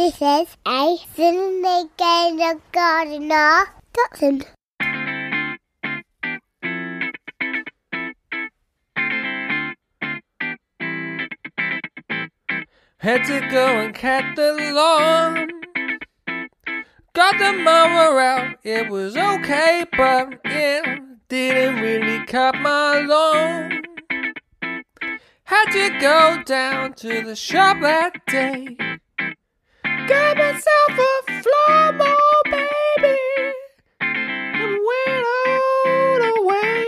This is a Cinemaker Gardener Dotson. Had to go and cut the lawn. Got the mower out, it was okay, but it didn't really cut my lawn. Had to go down to the shop that day. Got myself a floor baby, and went all away.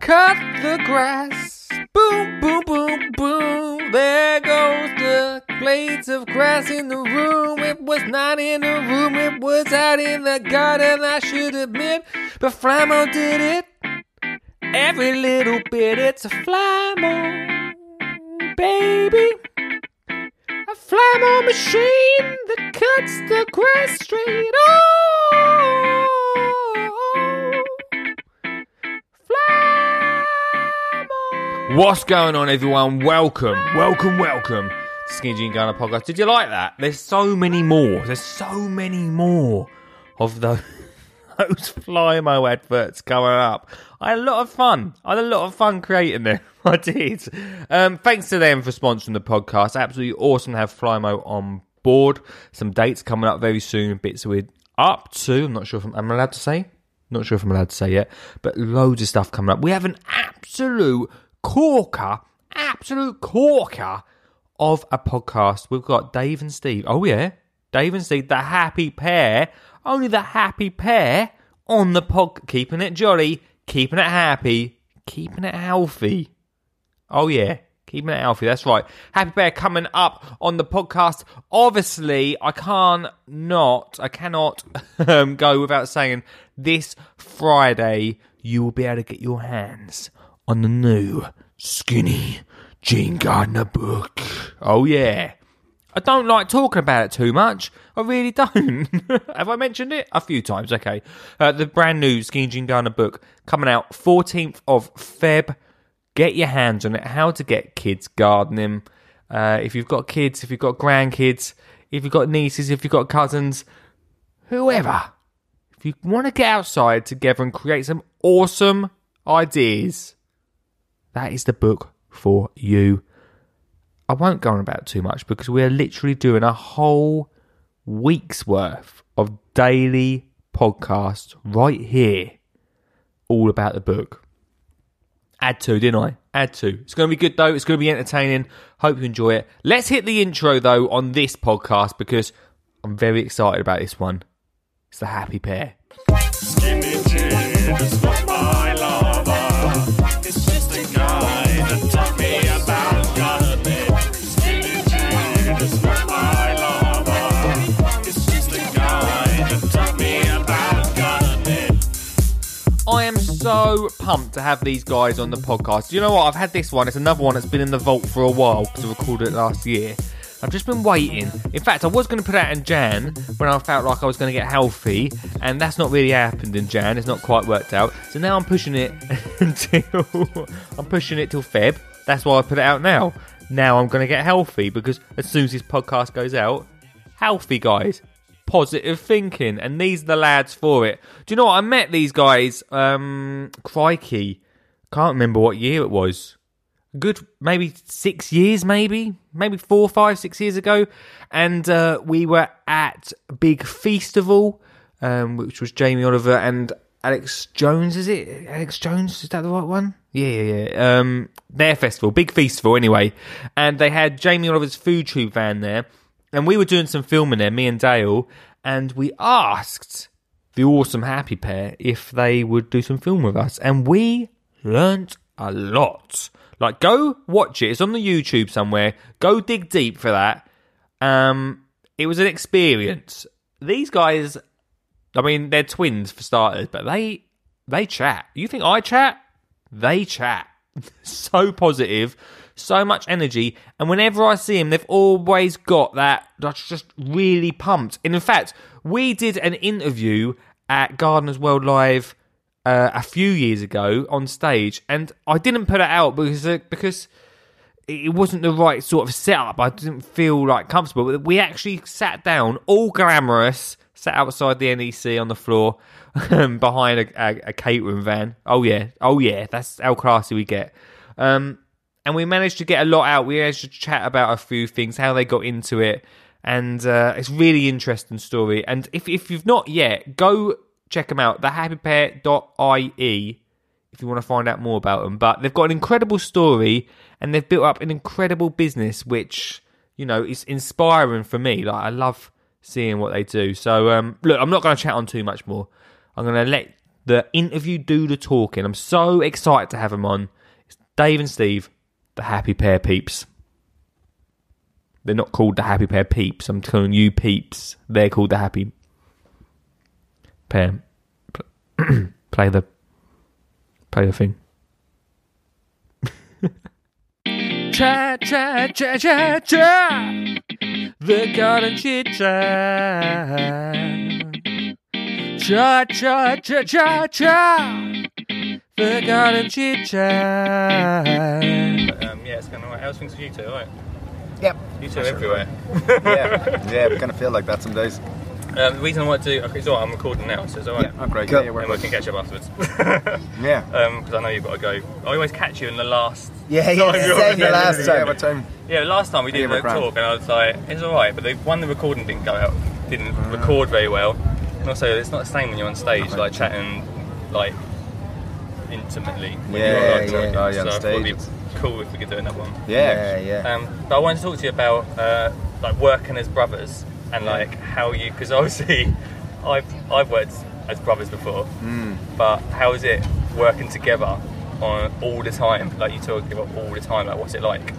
Cut the grass, boom, boom, boom, boom. There goes the blades of grass in the room. It was not in the room, it was out in the garden. I should admit, but Flymo did it. Every little bit, it's a Flymo, baby. A Flymo machine that cuts the grass straight. Oh. What's going on, everyone? Welcome, welcome, welcome to Skinny Jean Gardener Podcast. Did you like that? There's so many more. There's so many more of those those Flymo adverts coming up. I had a lot of fun. I had a lot of fun creating them. I did. Um, thanks to them for sponsoring the podcast. Absolutely awesome to have Flymo on board. Some dates coming up very soon. Bits we're up to. I'm not sure if I'm, I'm allowed to say. Not sure if I'm allowed to say yet. But loads of stuff coming up. We have an absolute corker, absolute corker of a podcast. We've got Dave and Steve. Oh yeah, Dave and Steve, the Happy Pear. Only the Happy Pear on the pod, keeping it jolly, keeping it happy, keeping it healthy. Oh yeah, keeping it healthy. That's right. Happy Pear coming up on the podcast. Obviously, I can't not, I cannot um, go without saying this Friday you will be able to get your hands on the new Skinny Jean Gardener book. Oh yeah. I don't like talking about it too much. I really don't. Have I mentioned it? A few times, okay. Uh, the brand new Jean Gardener book coming out 14th of Feb. Get your hands on it. How to get kids gardening. Uh, if you've got kids, if you've got grandkids, if you've got nieces, if you've got cousins, whoever. If you want to get outside together and create some awesome ideas, that is the book for you. I won't go on about too much because we're literally doing a whole week's worth of daily podcast right here, all about the book. Add two, didn't I? Add two. It's going to be good though. It's going to be entertaining. Hope you enjoy it. Let's hit the intro though on this podcast because I'm very excited about this one. It's the Happy Pear. Pumped to have these guys on the podcast. You know what? I've had this one. It's another one that's been in the vault for a while because I recorded it last year. I've just been waiting. In fact, I was going to put it out in Jan when I felt like I was going to get healthy, and that's not really happened in Jan. It's not quite worked out. So now I'm pushing it until I'm pushing it till Feb. That's why I put it out now. Now I'm going to get healthy because as soon as this podcast goes out, healthy guys, positive thinking, and these are the lads for it. Do you know what? I met these guys. Um, crikey, can't remember what year it was. Good, maybe six years, maybe maybe four, five, six years ago, and uh, we were at Big Feastival, um, which was Jamie Oliver and Alex Jones. Is it Alex Jones? Is that the right one? Yeah, yeah, yeah. Um, their festival, Big Feastival anyway, and they had Jamie Oliver's food tube van there, and we were doing some filming there, me and Dale, and we asked the awesome Happy Pear if they would do some film with us, and we learnt a lot. Like, go watch it. It's on the YouTube somewhere. Go dig deep for that. Um, it was an experience. These guys, I mean, they're twins for starters, but they they chat. You think I chat? They chat. so positive, so much energy, and whenever I see them, they've always got that. That's just really pumped. And in fact, we did an interview at Gardeners World Live uh, a few years ago on stage, and I didn't put it out because uh, because it wasn't the right sort of setup. I didn't feel like comfortable. But We actually sat down, all glamorous, sat outside the NEC on the floor behind a, a, a catering van. Oh yeah, oh yeah, that's how classy we get. Um, and we managed to get a lot out. We managed to chat about a few things, how they got into it, and uh, it's really interesting story. And if if you've not yet, go check them out. Thehappypear.ie if you want to find out more about them. But they've got an incredible story and they've built up an incredible business, which you know is inspiring for me. Like I love seeing what they do. So um, look, I'm not going to chat on too much more. I'm going to let the interview do the talking. I'm so excited to have them on. It's Dave and Steve, the Happy Pear Peeps. They're not called the Happy Pear Peeps. I'm calling you Peeps. They're called the Happy Pear. Play the play the thing. Cha cha cha cha cha. The garden chit. Cha cha cha cha cha. The garden chit chat. Um, yeah, it's going alright. How's things for you two? Alright. Yep. You two everywhere. yeah, yeah, we kind of feel like that some days. Um, the reason I want to, okay, it's alright. I'm recording now, so it's alright. Yeah, oh, great. Cool. Yeah, we're And we can catch up afterwards. Yeah. because I know you've got to go. I always catch you in the last. Yeah, yeah, time you're same the last Yeah, time. what time? Yeah, last time we did Yeah, the talk, and I was like, it's all right, but the one the recording didn't go out, didn't Uh. record very well, and also it's not the same when you're on stage, like chatting, like intimately. When Yeah, you're, like, yeah. talking. Oh, yeah, so on I thought it'd be stage. Cool if we could do another one. Yeah. yeah, yeah. Um, but I wanted to talk to you about uh, like working as brothers and like how you, because obviously I've I've worked as brothers before, Hmm. but how is it working together on all the time? Like you talk about all the time. Like what's it like?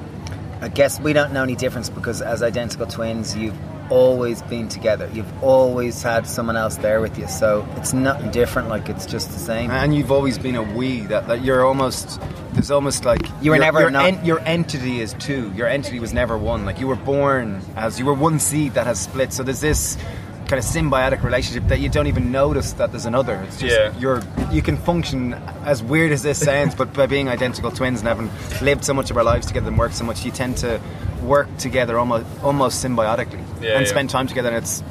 I guess we don't know any difference because as identical twins, you've always been together. You've always had someone else there with you, so it's nothing different. Like it's just the same. And you've always been a we that, that you're almost there's almost like You were your, never your, not- your entity is two. Your entity was never one. Like you were born as you were one seed that has split. So there's this kind of symbiotic relationship that you don't even notice that there's another. It's just Yeah. you're you can function as weird as this sounds, but by being identical twins and having lived so much of our lives together and worked so much, you tend to work together almost almost symbiotically Yeah, and yeah. spend time together. And it's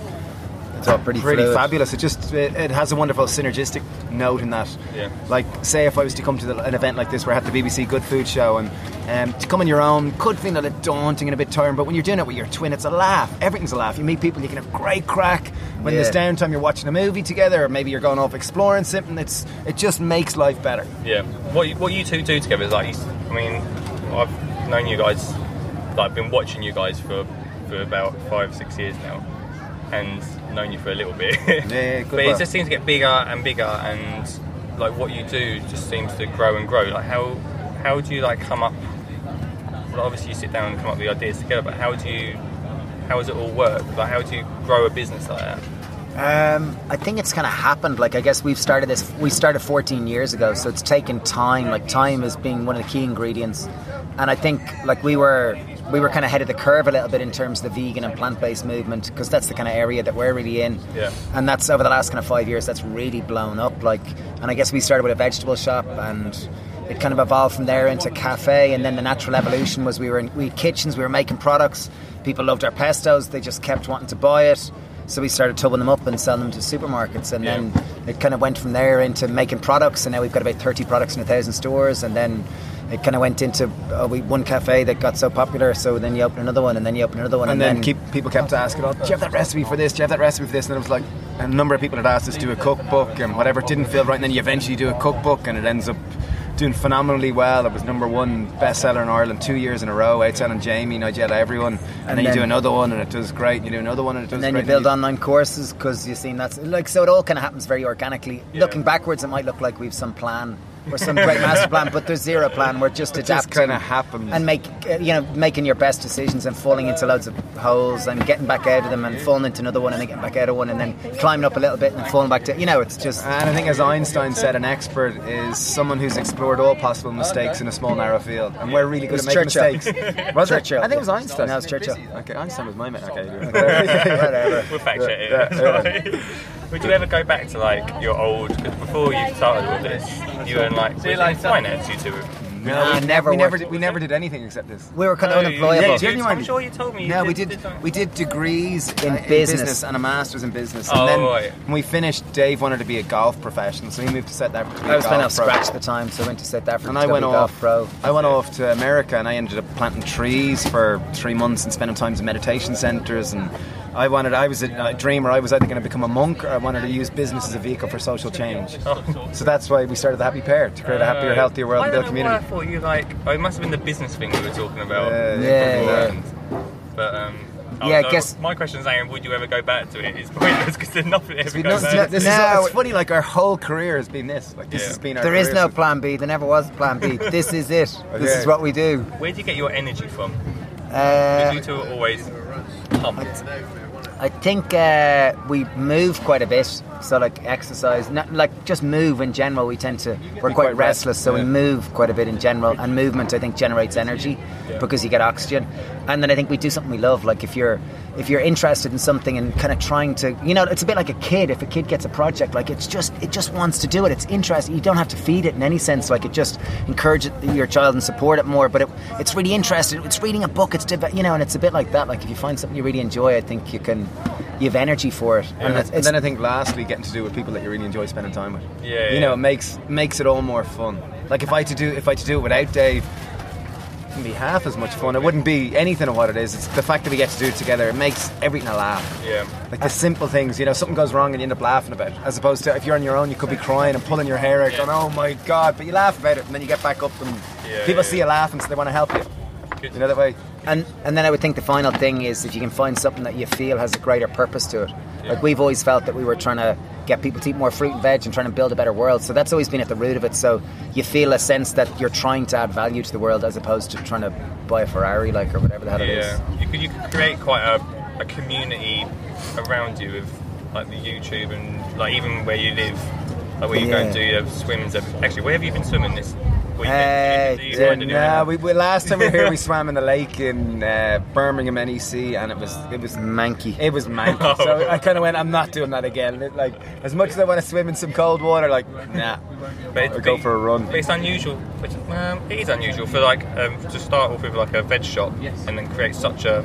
It's all pretty, pretty fluid. fabulous. It just it, it has a wonderful synergistic note in that. Yeah. Like, say if I was to come to the, an event like this where I had the BBC Good Food Show and um, to come on your own could feel a little daunting and a bit tiring, but when you're doing it with your twin, it's a laugh. Everything's a laugh. You meet people, you can have great crack. When there's downtime, you're watching a movie together, or maybe you're going off exploring something. It's it just makes life better. Yeah. What you, what you two do together is like, I mean, I've known you guys, I've like, been watching you guys for for about five six years now, and known you for a little bit. yeah, but it just seems to get bigger and bigger, and like what you do just seems to grow and grow. Like how how do you like come up? Well, obviously you sit down and come up with the ideas together, but how do you how does it all work? Like how do you grow a business like that? Um, I think it's kind of happened. Like I guess we've started this. We started 14 years ago, so it's taken time. Like time is being one of the key ingredients, and I think like we were we were kind of ahead of the curve a little bit in terms of the vegan and plant based movement because that's the kind of area that we're really in. Yeah. And that's over the last kind of five years that's really blown up. Like, and I guess we started with a vegetable shop and. It kind of evolved from there into cafe, and then the natural evolution was we were in we had kitchens, we were making products. People loved our pestos; they just kept wanting to buy it. So we started tubbing them up and selling them to supermarkets, and Yeah. then it kind of went from there into making products, and now we've got about thirty products in a thousand stores, and then it kind of went into uh, we one cafe that got so popular, so then you open another one, and then you open another one, And and, then keep people kept asking, "Oh, do you have that recipe for this? Do you have that recipe for this?" And it was like a number of people had asked us to do a cookbook and whatever. It didn't feel right, and then you eventually do a cookbook, and it ends up doing phenomenally well. It was number one bestseller in Ireland two years in a row, outselling Jamie, Nigella, everyone. And, And then, you do another one, and it does great. And you do another one, and it does And then you build online courses because you've seen that's like so it all kind of happens very organically. Looking backwards, it might look like we've some plan or some great master plan, but there's zero plan. We're just It adapting kinda happens. and make uh, you know making your best decisions and falling into loads of holes and getting back out of them and falling into another one and then getting back out of one and then climbing up a little bit and falling back to you know it's just And I think, as Einstein said, an expert is someone who's explored all possible mistakes in a small, narrow field. And we're really good at making Churchill. mistakes. Was it? Churchill. I think it was Einstein. No, it was Churchill. Okay, Einstein was my man. Okay. whatever. We'll fact check it. Yeah, Sorry. Would you ever go back to like your old? Because before you started all this, you were in like, was it in finance. You two. were- No, we we never We never worked. did, we never did anything except this. We were kind of oh, No, unemployable. yeah, Do you you- mind- I'm sure you told me. you No, did- we did. something. We did degrees In business. and a masters in business. Oh, and then right. when we finished, Dave wanted to be a golf professional, so he moved to South Africa. to be I a was playing golf off pro. scratch at the time, so I went to South Africa And to I go went be off. golf pro. I went off to America, and I ended up planting trees for three months and spending time in meditation centres. And I wanted. I was a, a dreamer. I was either going to become a monk or I wanted to use business as a vehicle for social change. So that's why we started the Happy Pear to create a happier, healthier world I and don't build know community. Why I thought you like. Oh, it must have been the business thing we were talking about. Yeah, Yeah, yeah. But um. oh, Yeah, I guess- my question is Aaron, would you ever go back to it? It's pointless because there's nothing ever We goes don't- back. this No. is, it's funny. Like our whole career has been this. Like this Yeah. has been our. There is no plan B. There never was a plan B. This is it. This Okay. is what we do. Where do you get your energy from? Uh, you two are always I think uh, we move quite a bit. So like exercise, not, like just move in general. We tend to we're quite, quite restless, so yeah. we move quite a bit in general. And movement, I think, generates energy because you get oxygen. And then I think we do something we love. Like if you're if you're interested in something and kind of trying to, you know, it's a bit like a kid. If a kid gets a project, like it's just it just wants to do it. It's interesting. You don't have to feed it in any sense. Like it just encourage your child and support it more. But it, it's really interested. It's reading a book. It's deve- you know, and it's a bit like that. Like if you find something you really enjoy, I think you can you have energy for it. And, it's, and then I think lastly, getting to do with people that you really enjoy spending time with. Yeah, You know, it makes makes it all more fun. Like if I had to do if I had to do it without Dave, it wouldn't be half as much fun. It wouldn't be anything of what it is. It's the fact that we get to do it together. It makes everything a laugh. Yeah. Like the simple things, you know, something goes wrong and you end up laughing about it. As opposed to if you're on your own, you could be crying and pulling your hair out, going, "Oh my god!" But you laugh about it, and then you get back up, and Yeah, people yeah, see yeah. you laughing, so they want to help you. Good. You know that way. And and then I would think the final thing is if you can find something that you feel has a greater purpose to it. Yeah. Like we've always felt that we were trying to get people to eat more fruit and veg and trying to build a better world. So that's always been at the root of it. So you feel a sense that you're trying to add value to the world as opposed to trying to buy a Ferrari, like or whatever the hell it is. Yeah, you could you could create quite a, a community around you with like the YouTube and like even where you live, like where you go and do your swims. Actually, where have you been swimming this? Uh, Did you yeah, find? No, we, we last time we were here, we swam in the lake in uh, Birmingham NEC, and it was it was Manky. it was manky. So I kind of went, I'm not doing that again. It, like as much as I want to swim in some cold water, like nah, But it- I'll go for a run. But it's unusual. Which, um, it is unusual for like um, to start off with like a veg shop and then create such a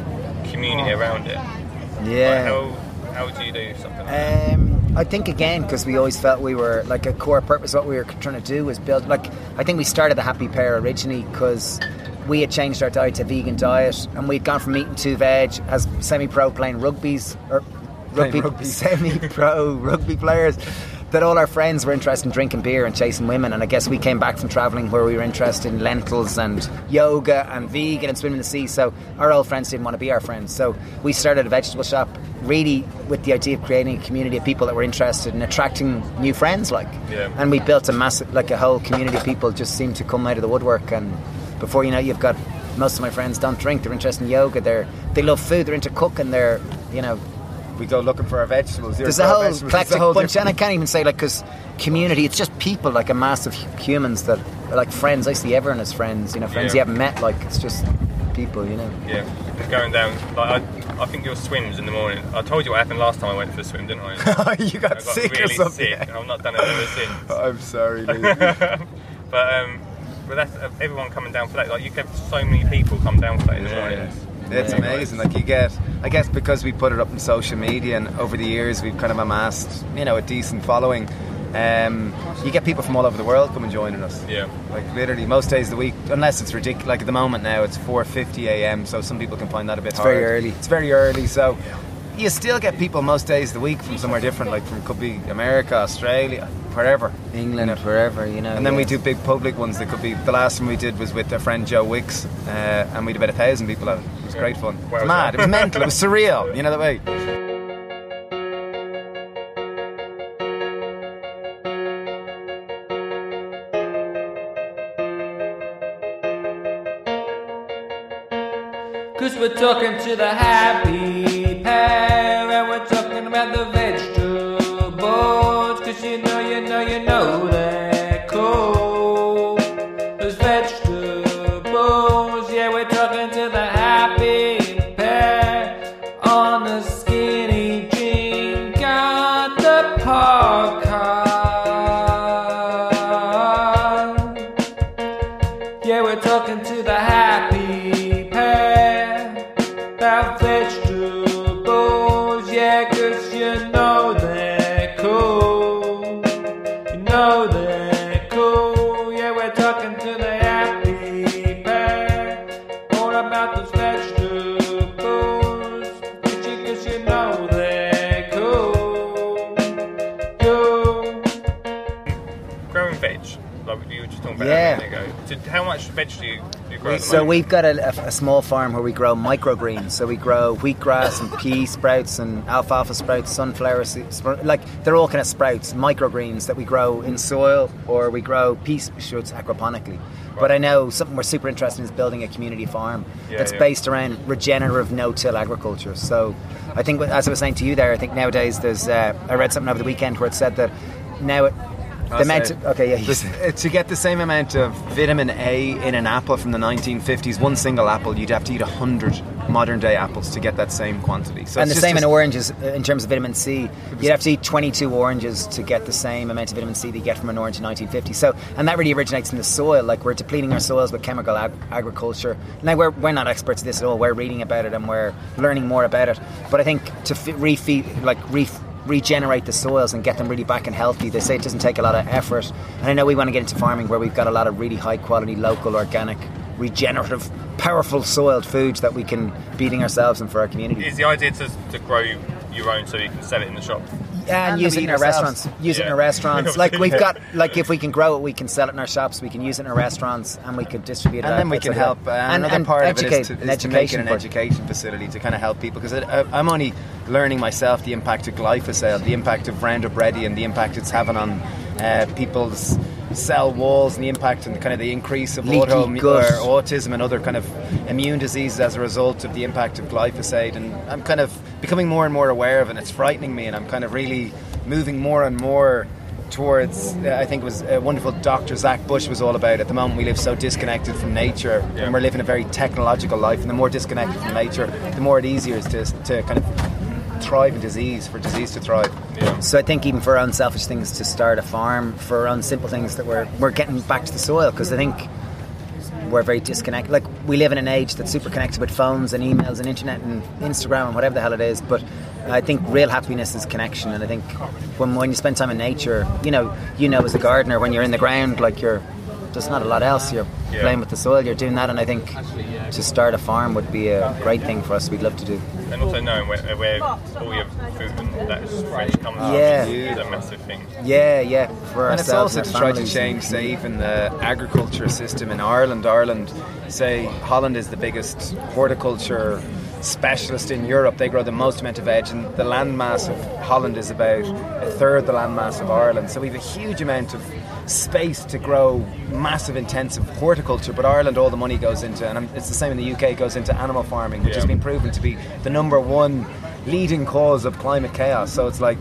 community around it. Like, Yeah. how how do you do something? Like that? I think again because we always felt we were like a core purpose. What we were trying to do was build. Like I think we started the Happy Pear originally because we had changed our diet to vegan diet, and we'd gone from eating two veg as semi-pro playing rugby's er, or rugby, rugby. semi-pro rugby players. That all our friends were interested in drinking beer and chasing women, and I guess we came back from traveling where we were interested in lentils and yoga and vegan and swimming in the sea. So our old friends didn't want to be our friends, so we started a vegetable shop, really with the idea of creating a community of people that were interested in attracting new friends. Like, Yeah. and we built a massive, like a whole community of people just seemed to come out of the woodwork, and before you know, it, you've got most of my friends don't drink, they're interested in yoga, they're they love food, they're into cooking, they're you know We go looking for our vegetables. There's a whole eclectic whole bunch, and I can't even say like because community. It's just people, like a mass of humans that are like friends. I see everyone as friends. You know, friends Yeah. you haven't met. Like it's just people. You know. Yeah, just going down. Like I, I think your swims in the morning. I told you what happened last time I went for a swim, didn't I? you I got, got sick really or something. sick, and I've not done it ever since. I'm sorry, Lee. But um, but that's uh, everyone coming down for that. Like you get so many people come down for that in the mornings. It's Yeah. amazing. Like you get, I guess because we put it up on social media, and over the years we've kind of amassed, you know, a decent following. Um, you get people from all over the world coming joining us. Yeah. Like literally most days of the week, unless it's ridiculous. Like at the moment now, it's 4:50 a.m. So some people can find that a bit It's hard. very early. It's very early. So you still get people most days of the week from somewhere different. Like from could be America, Australia, wherever. England, You know. wherever. You know. And then we do big public ones. That could be the last one we did was with our friend Joe Wicks, uh, and we had about a thousand people at it. It was great fun. It was Wowza. mad. It was mental. It was surreal. You know that way. Cause we're talking to the happy about those vegetables. Cause you know they're cool. You. Growing veg, like you were just talking about Yeah. a minute ago. So how much veg do you, do you grow? at So moment? we've got a, a- a small farm where we grow microgreens. So we grow wheatgrass and pea sprouts and alfalfa sprouts, sunflower se- spr- like they're all kind of sprouts, microgreens that we grow in soil or we grow pea shoots aquaponically. But I know something we're super interested in is building a community farm Yeah, that's yeah. based around regenerative no-till agriculture. So I think, as I was saying to you there, I think nowadays there's. Uh, I read something over the weekend where it said that now it, the amount. Of, okay, yeah, This- to get the same amount of vitamin A in an apple from the 1950s, one single apple, you'd have to eat 100 modern day apples to get that same quantity. So and the just same in oranges uh, in terms of vitamin C. You'd have to eat 22 oranges to get the same amount of vitamin C that you get from an orange in 1950. So, and that really originates in the soil. Like we're depleting our soils with chemical ag- agriculture. Now we're, we're not experts at this at all. We're reading about it and we're learning more about it. But I think to fi- refeed, like re- regenerate the soils and get them really back and healthy, they say it doesn't take a lot of effort. And I know we want to get into farming where we've got a lot of really high quality, local, organic, regenerative, powerful soiled foods that we can be eating ourselves and for our community. Is the idea to, to grow your own so you can sell it in the shop? Yeah, and, And use it in our ourselves. restaurants. Use it in our restaurants. like we've got, like if we can grow it, we can sell it in our shops. We can use it in our restaurants, and we could distribute it. and out then we can help. that. Uh, and, another and part educate, of it is to, an is to make it education an education facility to kind of help people because I'm only learning myself the impact of glyphosate, the impact of Roundup Ready, and the impact it's having on uh, people's cell walls, and the impact and kind of the increase of Leaky auto or autism and other kind of immune diseases as a result of the impact of glyphosate. And I'm kind of becoming more and more aware of it. and It's frightening me, and I'm kind of really moving more and more towards. Uh, I think it was a wonderful Dr. Zach Bush was all about. At the moment, we live so disconnected from nature, Yeah. and we're living a very technological life. And the more disconnected from nature, the more it easier is to, to kind of thrive in disease, for disease to thrive. So I think even for our unselfish things to start a farm, for unsimple things that we're we're getting back to the soil because I think we're very disconnected. Like we live in an age that's super connected with phones and emails and internet and Instagram and whatever the hell it is. But I think real happiness is connection, and I think when when you spend time in nature, you know, you know, as a gardener, when you're in the ground, like you're. There's not a lot else. You're Yeah. playing with the soil. You're doing that, and I think to start a farm would be a great thing for us. We'd love to do. And also knowing where, where all your food and that is fresh comes Yeah. from is a massive thing. Yeah, yeah. For And it's also and to try to change, say, even the agriculture system in Ireland. Ireland, say, Holland is the biggest horticulture specialist in Europe. They grow the most amount of veg, and the land mass of Holland is about a third the land mass of Ireland. So we have a huge amount of space to grow massive, intensive horticulture. But Ireland, all the money goes into, and it's the same in the UK, goes into animal farming, which Yeah. has been proven to be the number one leading cause of climate chaos. So it's like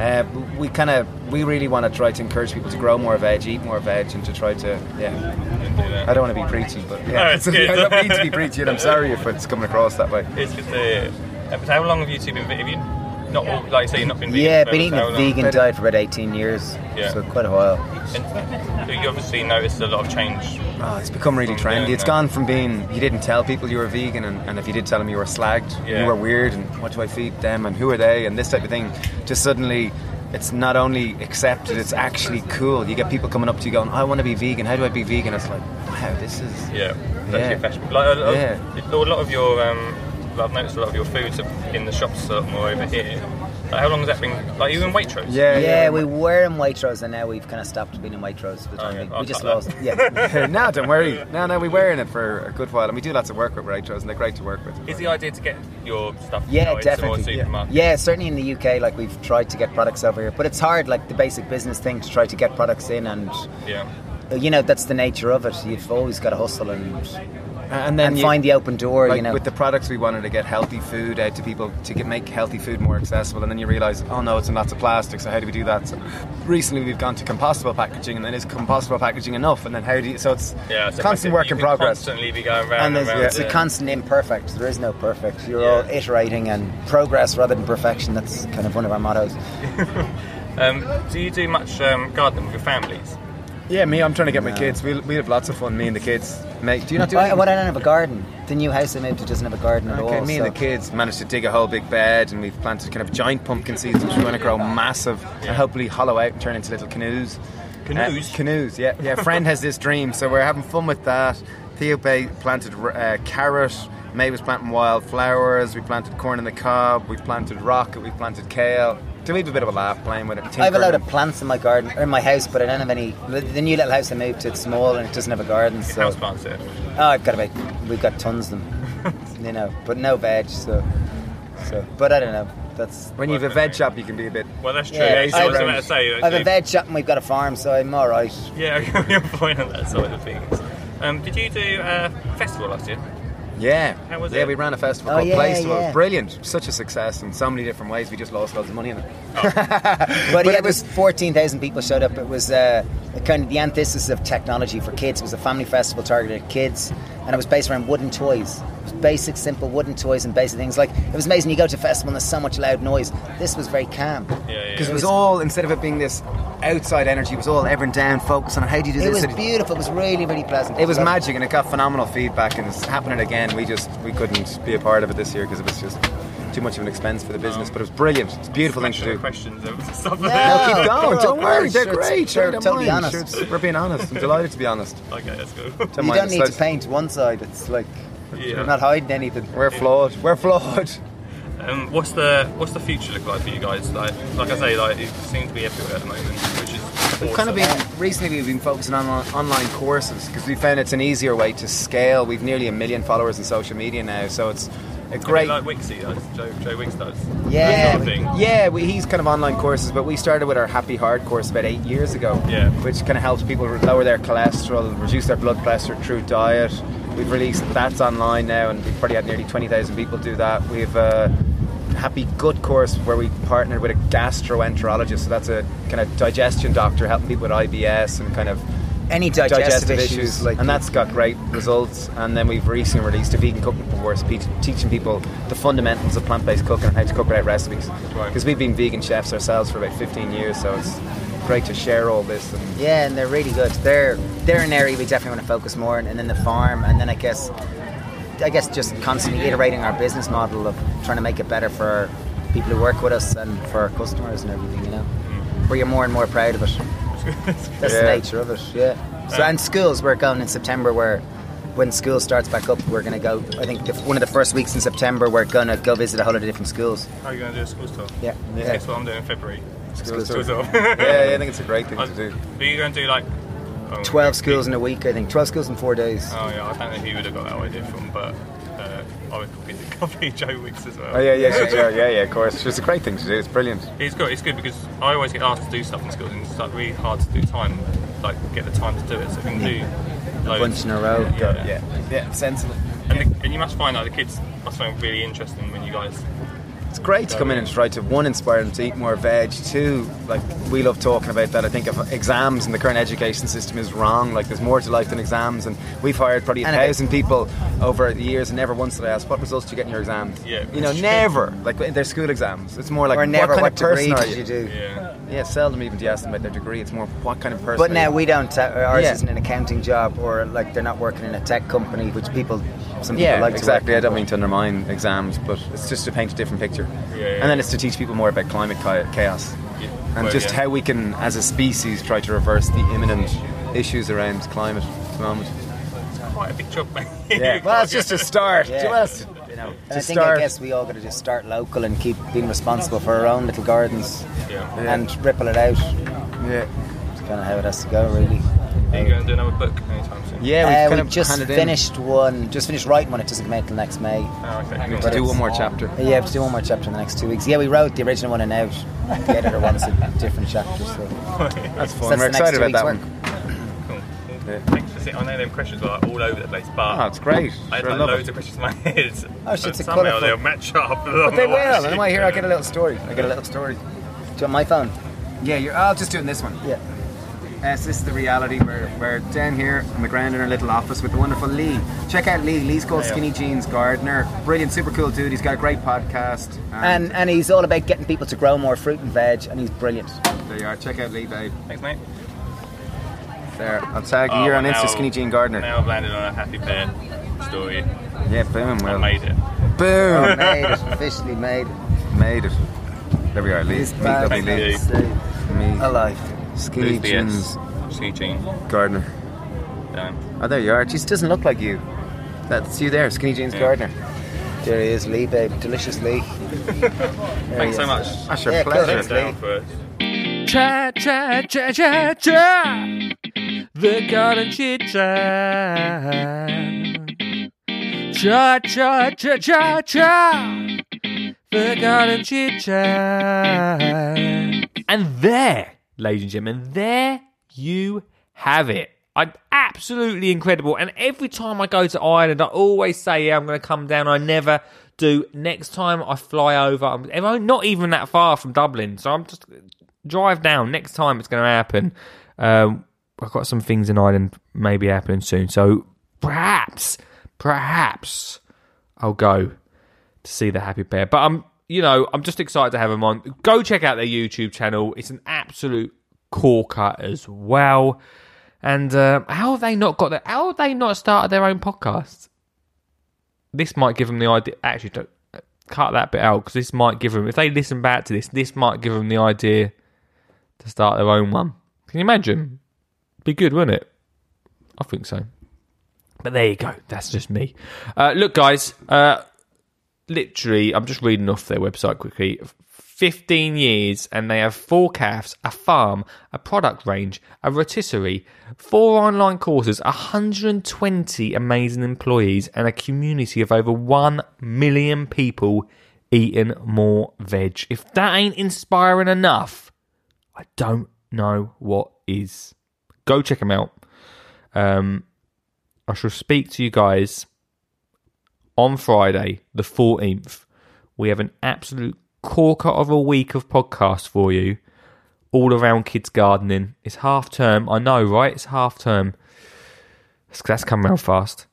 uh, we kind of we really want to try to encourage people to grow more veg, eat more veg, and to try to yeah. Do. I don't want to be preachy, but yeah, No, it's good. I don't mean to be preachy, and I'm sorry if it's coming across that way. It's good to. Uh, But how long have you two been? Have you not like you say, you've not been vegan? Yeah, been eating a long? vegan diet for about 18 years, Yeah. so quite a while. And you obviously noticed a lot of change. Oh, it's become really trendy. It's that. gone from being you didn't tell people you were vegan, and, and if you did tell them you were slagged, Yeah. you were weird, and what do I feed them, and who are they, and this type of thing. Just suddenly, it's not only accepted, it's actually cool. You get people coming up to you going, "I want to be vegan. How do I be vegan?" It's like, wow, this is Yeah, Yeah. that's your fashion. Like, a, lot- Yeah. a lot of your, um, I've noticed a lot of your foods are in the shops a lot more over here. Like, how long has that been? Like you in Waitrose? yeah, Yeah, we were in Waitrose and now we've kind of stopped being in Waitrose for the Oh, time yeah. being. I'll We just lost. that. Yeah. no, don't worry. No, no, we were in it for a good while, and we do lots of work with Waitrose, and they're great to work with. Is the idea to get your stuff? Yeah, out into more definitely. supermarkets? Yeah, certainly in the UK, like we've tried to get products over here, but it's hard, like the basic business thing, to try to get products in, and Yeah. you know that's the nature of it. You've always got to hustle and and then and you- find the open door. like you know, with the products we wanted to get healthy food out to people to get, make healthy food more accessible and then you realize oh no it's in lots of plastic so how do we do that so recently we've gone to compostable packaging and then is compostable packaging enough and then how do you so it's Yeah, it's constant work in progress Constantly be going round and and, there's, round. it's a constant imperfect. There is no perfect. You're Yeah. all iterating and progress rather than perfection. That's kind of one of our mottos. Um, do you do much um, gardening with your families? yeah me I'm trying to get my kids we, we have lots of fun me and the kids Mate, do you not do I, anything? well, I don't have a garden. The new house I moved to doesn't have a garden at Okay, all. me so- and the kids managed to dig a whole big bed and we've planted kind of giant pumpkin seeds which we're going to grow massive and hopefully hollow out and turn into little canoes. Canoes? Uh, canoes, yeah. Yeah, friend has this dream, so we're having fun with that. Theo Bay planted uh, carrot, May was planting wildflowers, we planted corn in the cob, we planted rocket, we planted kale. So we have a bit of a laugh playing with it. I have a load of plants in my garden or in my house, but I don't have any. The the new little house I moved to, it's small and it doesn't have a garden. So House plants it. oh, I've got about we've got tons of them, you know, but no veg. So, so but I don't know. That's When you have a veg shop, you can be a bit. Well, that's true. Yeah, Yeah, so I, was about to say, I have a veg shop and we've got a farm, so I'm all right. Yeah, I got your point on that side of things. Um, did you do a festival last year? Yeah. How was yeah, it? we ran a festival Oh, called yeah, Playstable. yeah. Brilliant. Such a success in so many different ways. We just lost loads of money in it. But, But yeah, it it was 14,000 people showed up. It was uh, kind of the antithesis of technology for kids. It was a family festival targeted at kids, and it was based around wooden toys. It was basic, simple wooden toys and basic things. Like it was amazing. You go to a festival and there's so much loud noise. This was very calm. Yeah, yeah. Because it was all, instead of it being this outside energy, it was all everyone down, focused on how do you do It this? It was beautiful. It was really, really pleasant. It was So- magic and it got phenomenal feedback and it's happening again. We just we couldn't be a part of it this year because it was just too much of an expense for the business. But it was brilliant. It's a beautiful thing to do. questions and stuff No. like No, keep going. Don't worry. They're Sure, great. Sure, don't totally mind. honest. Sure, we're being honest. I'm delighted to be honest. Okay, that's good. Don't You mind don't the need to paint one side. It's like Yeah. you're not hiding anything. We're flawed. We're flawed. Um, what's the what's the future look like for you guys? Like, like I say, like it seems to be everywhere at the moment, which is We've awesome. kind of been recently. We've been focusing on on- online courses because we found it's an easier way to scale. We've nearly a million followers in social media now, so it's a great, like Wixie does. Joe, Joe Wicks does. Yeah. Sort of. Yeah, we, he's kind of online courses, but we started with our Happy Heart course about eight years ago. Yeah. Which kind of helps people lower their cholesterol, reduce their blood pressure through diet. We've released that's online now, and we've probably had nearly twenty thousand people do that. We've a Happy Gut course where we partnered with a gastroenterologist, so that's a kind of digestion doctor helping people with IBS and kind of Any digestive, issues, like and that's got great results. And then we've recently released a vegan cooking course, teaching people the fundamentals of plant-based cooking and how to cook without recipes. Right. Because we've been vegan chefs ourselves for about 15 years, so it's great to share all this. And Yeah, and they're really good. They're they're an area we definitely want to focus more on, and then the farm, and then I guess I guess just constantly iterating our business model of trying to make it better for people who work with us and for our customers and everything. You know, mm-hmm. where you're more and more proud of it. That's the nature of it. Yeah. So and schools, we're going in September where. When school starts back up, we're going to go. I think the, one of the first weeks in September, we're going to go visit a whole lot of different schools. How are you going to do a school tour? Yeah, Yeah. That's what I'm doing in February? School School tour. tour. yeah, yeah, I think it's a great thing I- to do. Are you going to do like oh, 12 schools in a week, I think. 12 schools in four days. Oh yeah, I don't know who would have got that idea from, but I would copy, copy Joe Wicks as well. Oh yeah, yeah, sure, sure, yeah, yeah, of course. It's a great thing to do. It's brilliant. It's good. It's good because I always get asked to do stuff in schools, and it's like really hard to do time, like get the time to do it. So if you can do loads, bunch in a row. Yeah, Yeah, yeah, sensible. And, the, and you must find like the kids must find really interesting when you guys. It's great to come in and try to one inspire them to eat more veg. Two, like we love talking about that. I think of exams and the current education system is wrong. Like there's more to life than exams, and we've hired probably a And a bit- thousand people over the years, and never once did I ask what results did you get in your exams. Yeah, you know, it's true. never. Like they're school exams. It's more like or never what kind what of person degree are did you? you do. Yeah. Yeah, seldom even do you ask them about their degree. It's more what kind of person. But are now you? we don't. Uh, ours Yeah. isn't an accounting job, or like they're not working in a tech company, which people, some people Yeah, like exactly. to I don't mean to undermine exams, but it's just to paint a different picture. Yeah, yeah, and then yeah. it's to teach people more about climate chaos yeah. and Well, just yeah. how we can, as a species, try to reverse the imminent issues around climate at the moment. quite a big job, mate. Yeah, well, it's just a start. Yeah. What? You know, I think start. I guess we all got to just start local and keep being responsible for our own little gardens Yeah. and ripple it out. Yeah, It's kind of how it has to go, really. Are you going to do another book anytime soon? yeah. We've Uh, kind we of just handed in. finished one, just finished writing one. It doesn't come out till next May. Oh, okay. We have cool. to do one more chapter. Yeah, we have to do one more chapter in the next two weeks. Yeah, we wrote the original one and out. The editor wants a different chapter. So. That's So fun. that's We're excited about that work. one. Cool. Yeah. Thanks for sitting. I know them questions were like all over the place, but Oh, it's great. I had Sure, like loads it. of questions in my head. Oh, shit, it's a somehow colourful- they'll match up. But they will. And then I hear I get a little story. I get a little story. Do you want my phone? Yeah, you're, I'll just do it in this one. Yeah. Uh, so this is the reality. We're, we're down here on the ground in our little office with the wonderful Lee. Check out Lee. Lee's called Skinny Jeans Gardener. Brilliant, super cool dude. He's got a great podcast. And and he's all about getting people to grow more fruit and veg, and he's brilliant. there you are. Check out Lee, babe. Thanks, mate. There, I'll tag you. Oh, You're on Insta, now- Skinny Jean Gardener. Now I've landed on a Happy Pear story. Yeah, boom, I well, made it. boom, made it, officially made it. made it. There we are, Lee. This Lee, lovely Lee. Me, alive. Skinny Lose the Jeans S. C Jean. Gardner. Done. Oh, ah, there you are. Jeez, doesn't look like you. That's you there, Skinny Jeans Yeah. Gardner. There he is, Lee, babe. Delicious Lee. Thanks so much. That's your Yeah, cool. pleasure. Thanks, Down first. Chat, chat, chat, chat, chat. The garden chit chat. Chat, chat, chat, chat, chat. The garden chit chat. And there, ladies and gentlemen, there you have it. I'm absolutely incredible. And every time I go to Ireland, I always say, "Yeah, I'm going to come down." I never do. Next time I fly over, I'm, not even that far from Dublin, so I'm just drive down. Next time it's going to happen. Um, I've got some things in Ireland maybe happening soon, so perhaps, perhaps I'll go to see the Happy Pear. But I'm, you know, I'm just excited to have them on. Go check out their YouTube channel. It's an absolute corker as well. And uh, how have they not got that? How have they not started their own podcast? This might give them the idea. Actually, don't cut that bit out because this might give them. If they listen back to this, this might give them the idea to start their own one. Can you imagine? Be good, wouldn't it? I think so. But there you go. That's just me. Uh, look, guys. Uh, literally, I'm just reading off their website quickly. 15 years, and they have four calves, a farm, a product range, a rotisserie, four online courses, 120 amazing employees, and a community of over 1 million people eating more veg. If that ain't inspiring enough, I don't know what is. Go check them out. Um, I shall speak to you guys on Friday, the 14th. We have an absolute corker of a week of podcasts for you, all around kids gardening. It's half term, I know, right? It's half term. That's, coming around fast.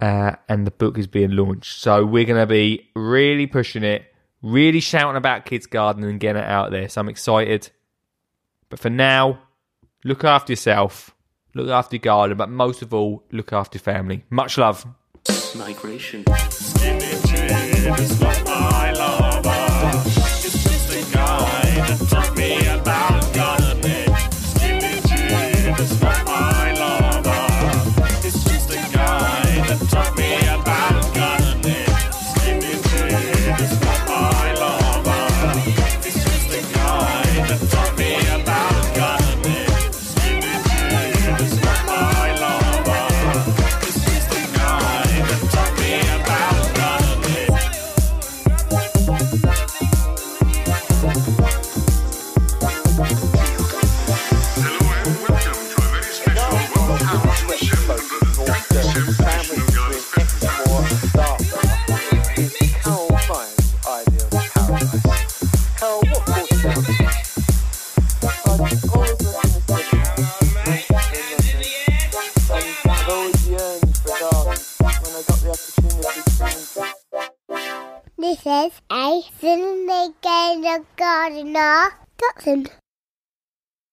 Uh, and the book is being launched. So we're going to be really pushing it, really shouting about kids gardening and getting it out there. So I'm excited. But for now, look after yourself, look after your garden, but most of all, look after your family. Much love. Migration. Skinny Jean is not my